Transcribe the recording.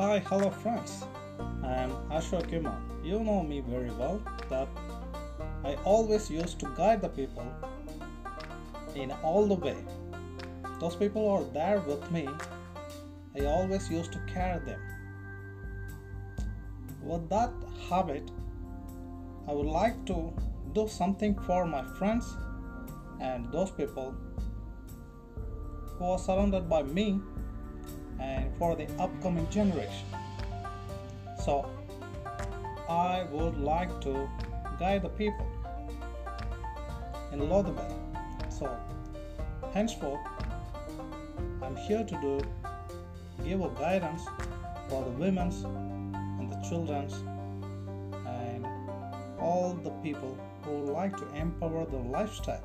Hi, hello friends. I'm Ashok Kumar. You know me very well that I always used to guide the people in all the way. Those people are there with me. I always used to carry them. With that habit, I would like to do something for my friends and those people who are surrounded by me and for the upcoming generation. So, I would like to guide the people in Lodhabel. So, henceforth, I'm here to do give a guidance for the women's and the children's and all the people who would like to empower their lifestyle.